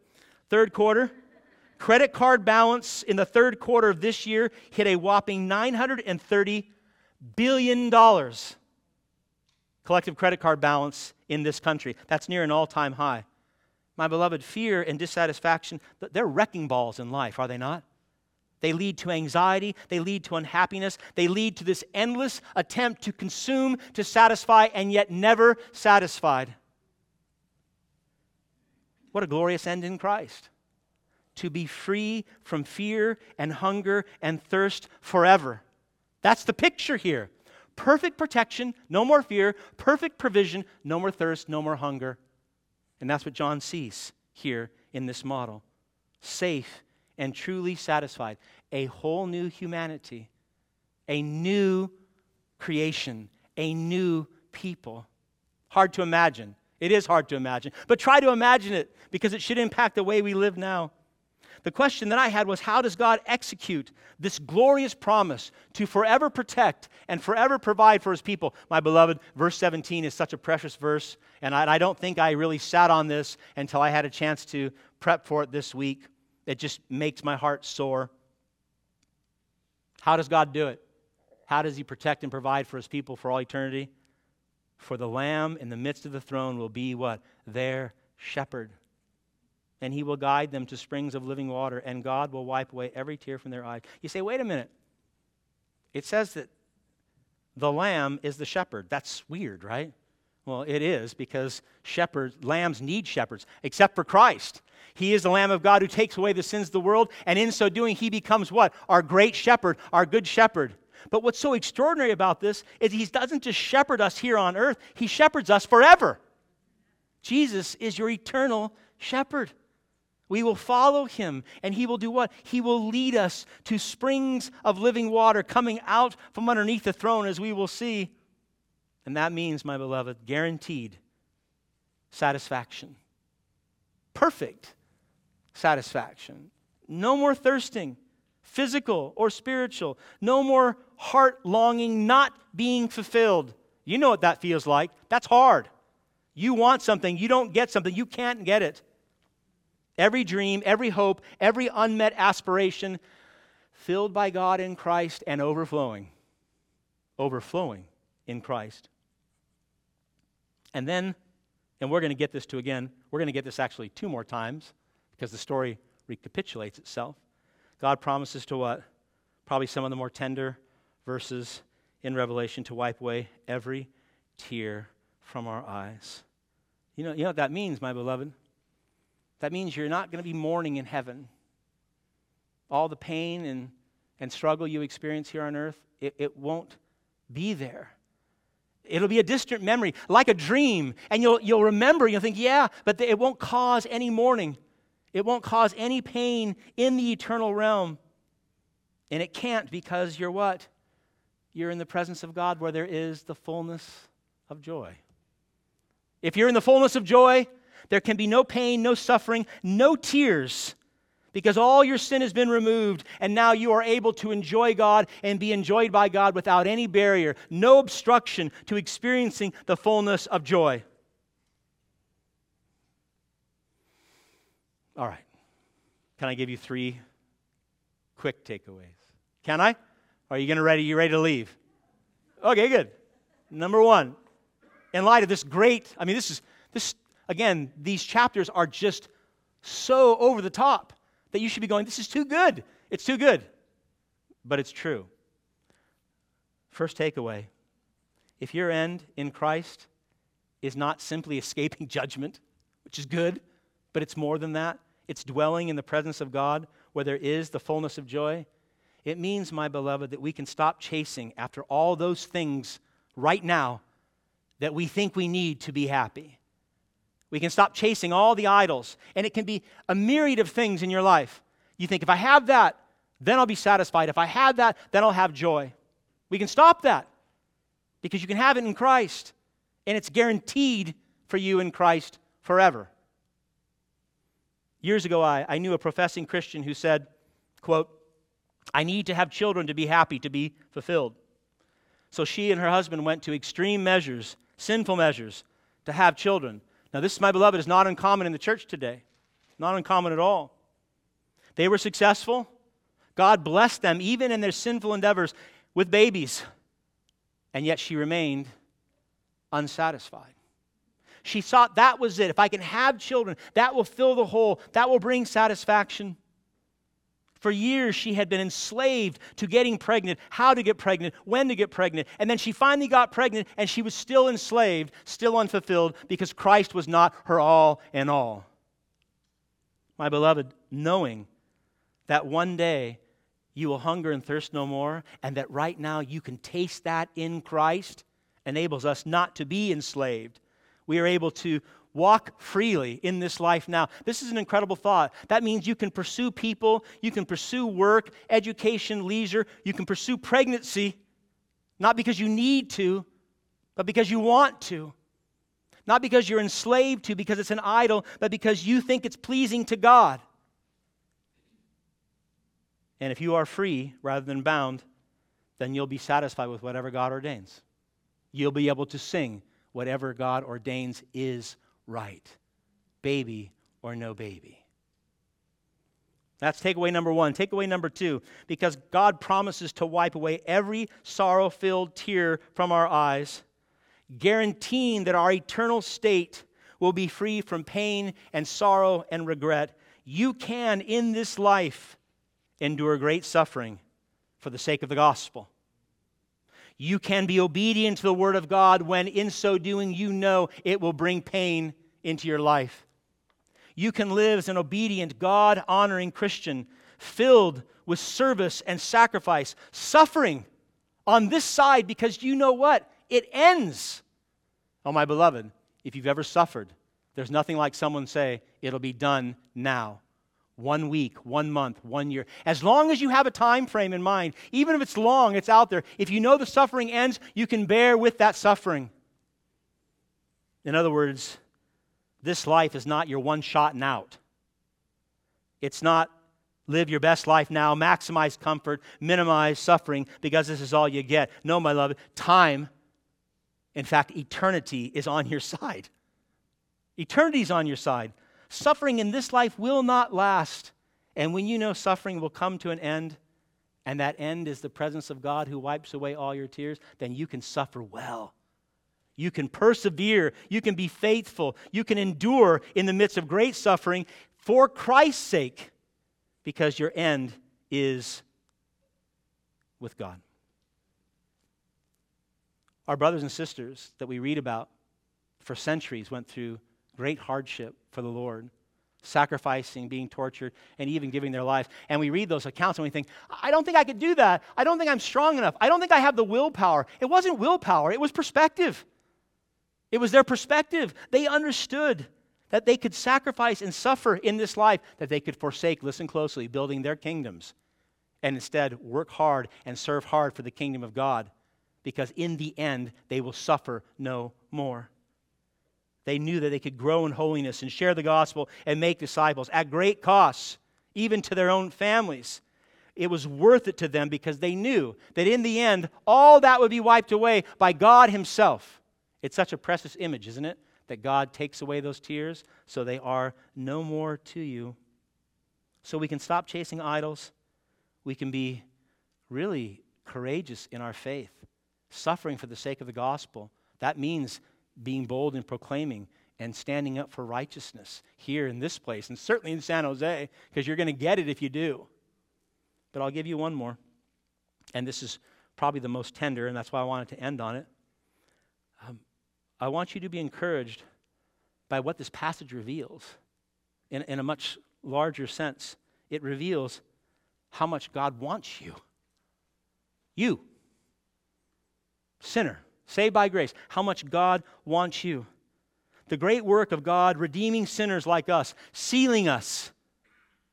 Third quarter, credit card balance in the third quarter of this year hit a whopping $930 billion dollars collective credit card balance in this country. That's near an all time high. My beloved, fear and dissatisfaction, they're wrecking balls in life, are they not? They lead to anxiety. They lead to unhappiness. They lead to this endless attempt to consume, to satisfy, and yet never satisfied. What a glorious end in Christ. To be free from fear and hunger and thirst forever. That's the picture here. Perfect protection, no more fear. Perfect provision, no more thirst, no more hunger. And that's what John sees here in this model. Safe and truly satisfied. A whole new humanity, a new creation, a new people. Hard to imagine. It is hard to imagine. But try to imagine it because it should impact the way we live now. The question that I had was how does God execute this glorious promise to forever protect and forever provide for his people? My beloved, verse 17 is such a precious verse, and I, I don't think I really sat on this until I had a chance to prep for it this week. It just makes my heart soar. How does God do it? How does he protect and provide for his people for all eternity? For the Lamb in the midst of the throne will be what? Their shepherd and he will guide them to springs of living water, and God will wipe away every tear from their eyes. You say, wait a minute. It says that the lamb is the shepherd. That's weird, right? Well, it is because shepherds, lambs need shepherds, except for Christ. He is the Lamb of God who takes away the sins of the world, and in so doing, he becomes what? Our great shepherd, our good shepherd. But what's so extraordinary about this is he doesn't just shepherd us here on earth, he shepherds us forever. Jesus is your eternal shepherd. We will follow him, and he will do what? He will lead us to springs of living water coming out from underneath the throne, as we will see. And that means, my beloved, guaranteed satisfaction. Perfect satisfaction. No more thirsting, physical or spiritual. No more heart longing not being fulfilled. You know what that feels like. That's hard. You want something, you don't get something, you can't get it. Every dream, every hope, every unmet aspiration filled by God in Christ and overflowing. Overflowing in Christ. And then, and we're going to get this to again, we're going to get this actually two more times because the story recapitulates itself. God promises to what? Probably some of the more tender verses in Revelation to wipe away every tear from our eyes. You know, you know what that means, my beloved? That means you're not going to be mourning in heaven. All the pain and, and struggle you experience here on earth, it, it won't be there. It'll be a distant memory, like a dream. And you'll, you'll remember, you'll think, yeah, but it won't cause any mourning. It won't cause any pain in the eternal realm. And it can't because you're what? You're in the presence of God where there is the fullness of joy. If you're in the fullness of joy, there can be no pain, no suffering, no tears because all your sin has been removed, and now you are able to enjoy God and be enjoyed by God without any barrier, no obstruction to experiencing the fullness of joy. All right. Can I give you three quick takeaways? Can I? Are you going to ready? You ready to leave? Okay, good. Number one, in light of this great, I mean, this is this again, these chapters are just so over the top that you should be going, This is too good. It's too good. But it's true. First takeaway if your end in Christ is not simply escaping judgment, which is good, but it's more than that, it's dwelling in the presence of God where there is the fullness of joy. It means, my beloved, that we can stop chasing after all those things right now that we think we need to be happy. We can stop chasing all the idols. And it can be a myriad of things in your life. You think, if I have that, then I'll be satisfied. If I have that, then I'll have joy. We can stop that because you can have it in Christ. And it's guaranteed for you in Christ forever. Years ago, I, I knew a professing Christian who said, quote, I need to have children to be happy, to be fulfilled. So she and her husband went to extreme measures, sinful measures, to have children. Now, this, my beloved, is not uncommon in the church today. Not uncommon at all. They were successful. God blessed them, even in their sinful endeavors, with babies. And yet she remained unsatisfied. She thought that was it. If I can have children, that will fill the hole, that will bring satisfaction. For years, she had been enslaved to getting pregnant, how to get pregnant, when to get pregnant. And then she finally got pregnant, and she was still enslaved, still unfulfilled, because Christ was not her all in all. My beloved, knowing that one day you will hunger and thirst no more, and that right now you can taste that in Christ, enables us not to be enslaved. We are able to Walk freely in this life now. This is an incredible thought. That means you can pursue people, you can pursue work, education, leisure, you can pursue pregnancy, not because you need to, but because you want to. Not because you're enslaved to, because it's an idol, but because you think it's pleasing to God. And if you are free rather than bound, then you'll be satisfied with whatever God ordains. You'll be able to sing whatever God ordains is right, baby or no baby. That's takeaway number one. Takeaway number two, because God promises to wipe away every sorrow filled tear from our eyes, guaranteeing that our eternal state will be free from pain and sorrow and regret. You can, in this life, endure great suffering for the sake of the gospel. You can be obedient to the Word of God when, in so doing, you know it will bring pain into your life. You can live as an obedient, God honoring Christian, filled with service and sacrifice, suffering on this side because you know what? It ends. Oh, my beloved, if you've ever suffered, there's nothing like someone say, it'll be done now one week, one month, one year. As long as you have a time frame in mind, even if it's long, it's out there. If you know the suffering ends, you can bear with that suffering. In other words, this life is not your one shot and out. It's not live your best life now, maximize comfort, minimize suffering because this is all you get. No, my love, time, in fact, eternity is on your side. Eternity is on your side. Suffering in this life will not last. And when you know suffering will come to an end, and that end is the presence of God who wipes away all your tears, then you can suffer well. You can persevere. You can be faithful. You can endure in the midst of great suffering for Christ's sake because your end is with God. Our brothers and sisters that we read about for centuries went through great hardship for the Lord, sacrificing, being tortured, and even giving their life. And we read those accounts and we think, I don't think I could do that. I don't think I'm strong enough. I don't think I have the willpower. It wasn't willpower, it was perspective. It was their perspective. They understood that they could sacrifice and suffer in this life, that they could forsake, listen closely, building their kingdoms, and instead work hard and serve hard for the kingdom of God, because in the end, they will suffer no more. They knew that they could grow in holiness and share the gospel and make disciples at great costs, even to their own families. It was worth it to them because they knew that in the end, all that would be wiped away by God Himself. It's such a precious image, isn't it? That God takes away those tears so they are no more to you. So we can stop chasing idols. We can be really courageous in our faith, suffering for the sake of the gospel. That means being bold in proclaiming and standing up for righteousness here in this place, and certainly in San Jose, because you're going to get it if you do. But I'll give you one more. And this is probably the most tender, and that's why I wanted to end on it. Um, I want you to be encouraged by what this passage reveals in, in a much larger sense. It reveals how much God wants you. You, sinner saved by grace, how much God wants you. the great work of God redeeming sinners like us, sealing us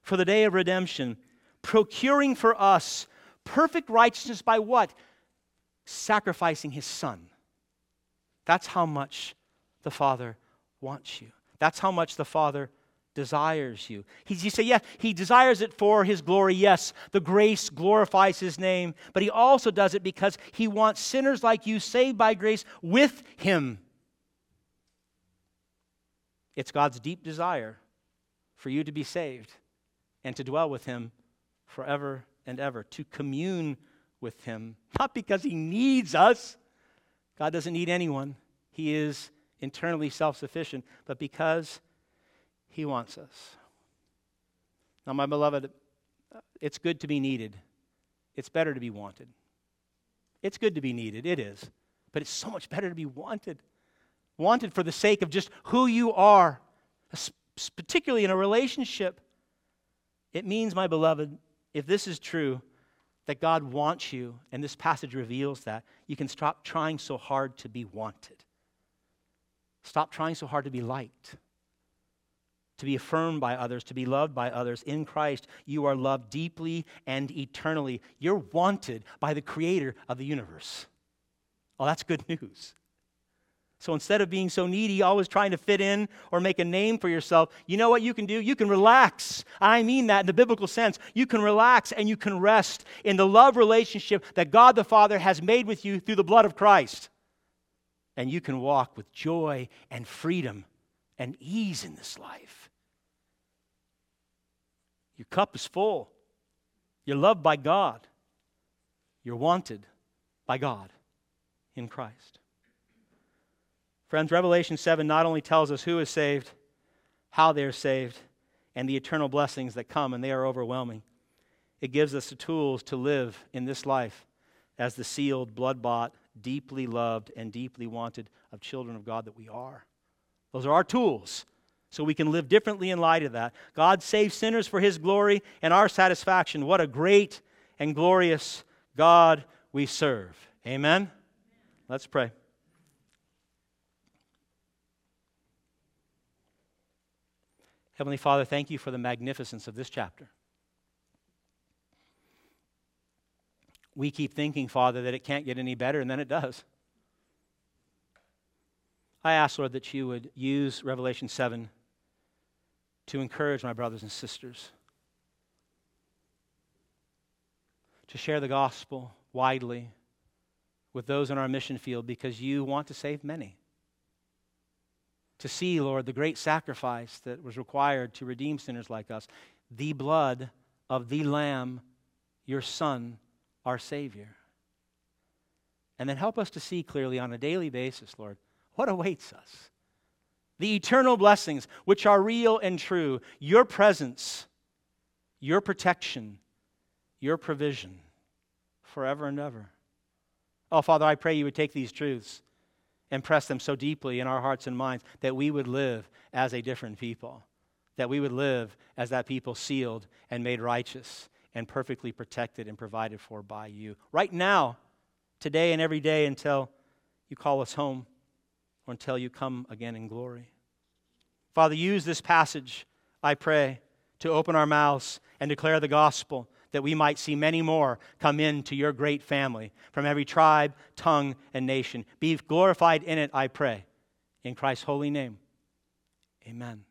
for the day of redemption, procuring for us perfect righteousness by what? Sacrificing his son. That's how much the Father wants you. That's how much the Father desires you. He, you say, yeah, he desires it for his glory. Yes, the grace glorifies his name, but he also does it because he wants sinners like you saved by grace with him. It's God's deep desire for you to be saved and to dwell with him forever and ever, to commune with him, not because he needs us. God doesn't need anyone. He is internally self sufficient, but because He wants us. Now, my beloved, it's good to be needed, it's better to be wanted. It's good to be needed, it is, but it's so much better to be wanted. Wanted for the sake of just who you are, particularly in a relationship. It means, my beloved, if this is true, that God wants you, and this passage reveals that, you can stop trying so hard to be wanted. Stop trying so hard to be liked, to be affirmed by others, to be loved by others. In Christ, you are loved deeply and eternally. You're wanted by the creator of the universe. Well, that's good news. So instead of being so needy, always trying to fit in or make a name for yourself, you know what you can do? You can relax. I mean that in the biblical sense. You can relax and you can rest in the love relationship that God the Father has made with you through the blood of Christ and you can walk with joy and freedom and ease in this life. Your cup is full. You're loved by God. You're wanted by God in Christ. Friends, Revelation 7 not only tells us who is saved, how they're saved, and the eternal blessings that come, and they are overwhelming. It gives us the tools to live in this life as the sealed, blood bought, deeply loved, and deeply wanted of children of God that we are. Those are our tools so we can live differently in light of that. God saves sinners for his glory and our satisfaction. What a great and glorious God we serve. Amen? Let's pray. Heavenly Father, thank you for the magnificence of this chapter. we keep thinking, Father, that it can't get any better, and then it does. I ask, Lord, that you would use Revelation 7 to encourage my brothers and sisters, to share the gospel widely with those in our mission field because you want to save many. To see, Lord, the great sacrifice that was required to redeem sinners like us, the blood of the Lamb, your Son, our Savior. And then help us to see clearly on a daily basis, Lord, what awaits us. The eternal blessings, which are real and true, your presence, your protection, your provision forever and ever. Oh, Father, I pray you would take these truths and press them so deeply in our hearts and minds that we would live as a different people, that we would live as that people sealed and made righteous and perfectly protected and provided for by you. Right now, today and every day until you call us home or until you come again in glory. Father, use this passage, I pray, to open our mouths and declare the gospel that we might see many more come into your great family from every tribe, tongue, and nation. Be glorified in it, I pray. In Christ's holy name, amen.